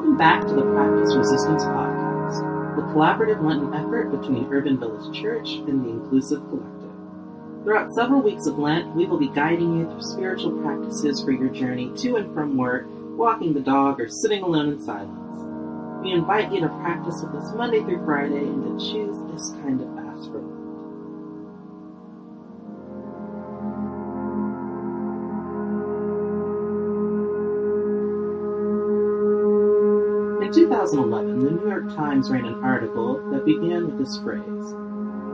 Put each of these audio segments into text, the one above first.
Welcome back to the Practice Resistance Podcast, the collaborative Lenten effort between Urban Village Church and the Inclusive Collective. Throughout several weeks of Lent, we will be guiding you through spiritual practices for your journey to and from work, walking the dog, or sitting alone in silence. We invite you to practice with us Monday through Friday and to choose this kind of fast for Lent. 2011, the New York Times ran an article that began with this phrase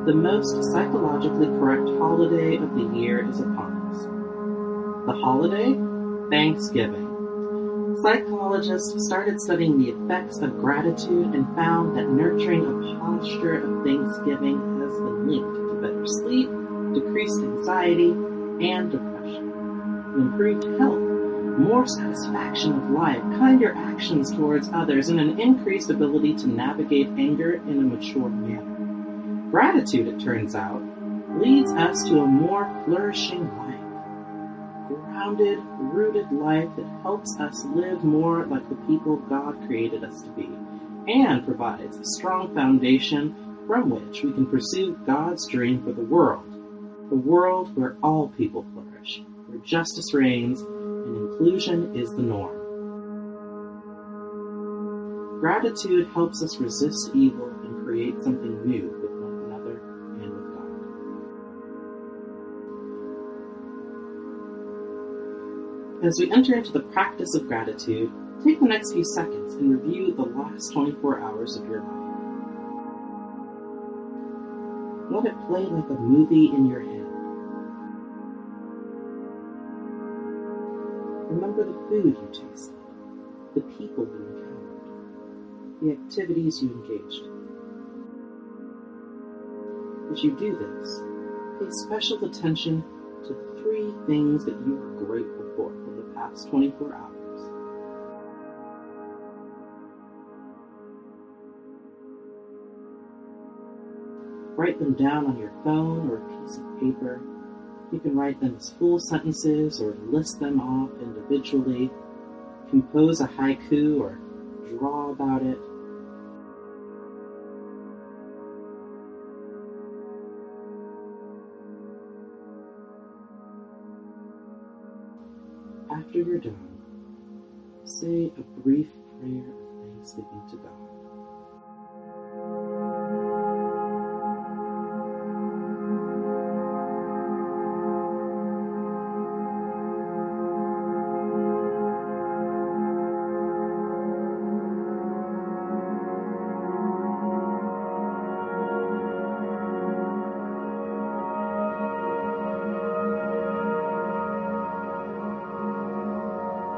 The most psychologically correct holiday of the year is upon us. The holiday? Thanksgiving. Psychologists started studying the effects of gratitude and found that nurturing a posture of thanksgiving has been linked to better sleep, decreased anxiety and depression, improved health more satisfaction of life, kinder actions towards others, and an increased ability to navigate anger in a mature manner. Gratitude, it turns out, leads us to a more flourishing life. Grounded, rooted life that helps us live more like the people God created us to be, and provides a strong foundation from which we can pursue God's dream for the world. A world where all people flourish, where justice reigns, and inclusion is the norm. Gratitude helps us resist evil and create something new with one another and with God. As we enter into the practice of gratitude, take the next few seconds and review the last 24 hours of your life. Let it play like a movie in your head. Remember the food you tasted, the people you encountered, the activities you engaged in. As you do this, pay special attention to three things that you are grateful for from the past 24 hours. Write them down on your phone or a piece of paper you can write them as full sentences or list them off individually, compose a haiku or draw about it. After you're done, say a brief prayer of thanksgiving to God.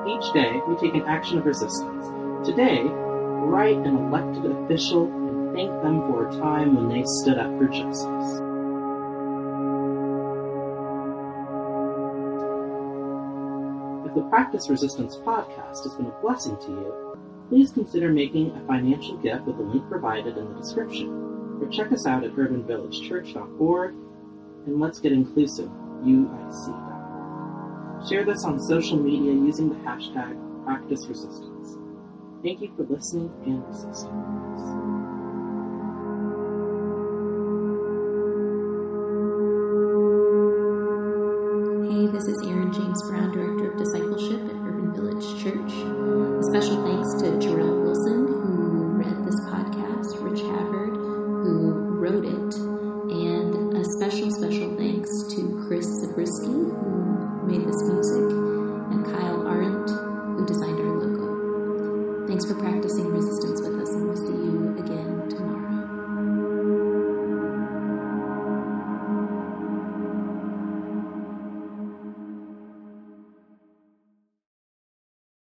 Each day, we take an action of resistance. Today, write an elected official and thank them for a time when they stood up for justice. If the Practice Resistance podcast has been a blessing to you, please consider making a financial gift with the link provided in the description. Or check us out at urbanvillagechurch.org and let's get inclusive, UIC. Share this on social media using the hashtag PracticeResistance. Thank you for listening and resisting. Hey, this is Erin James Brown, Director of Discipleship at Urban Village Church. A special thanks to Jarrell Wilson, who read this podcast, Rich Havard, who wrote it, and a special, special thanks to Chris Zabriskie, who the practice.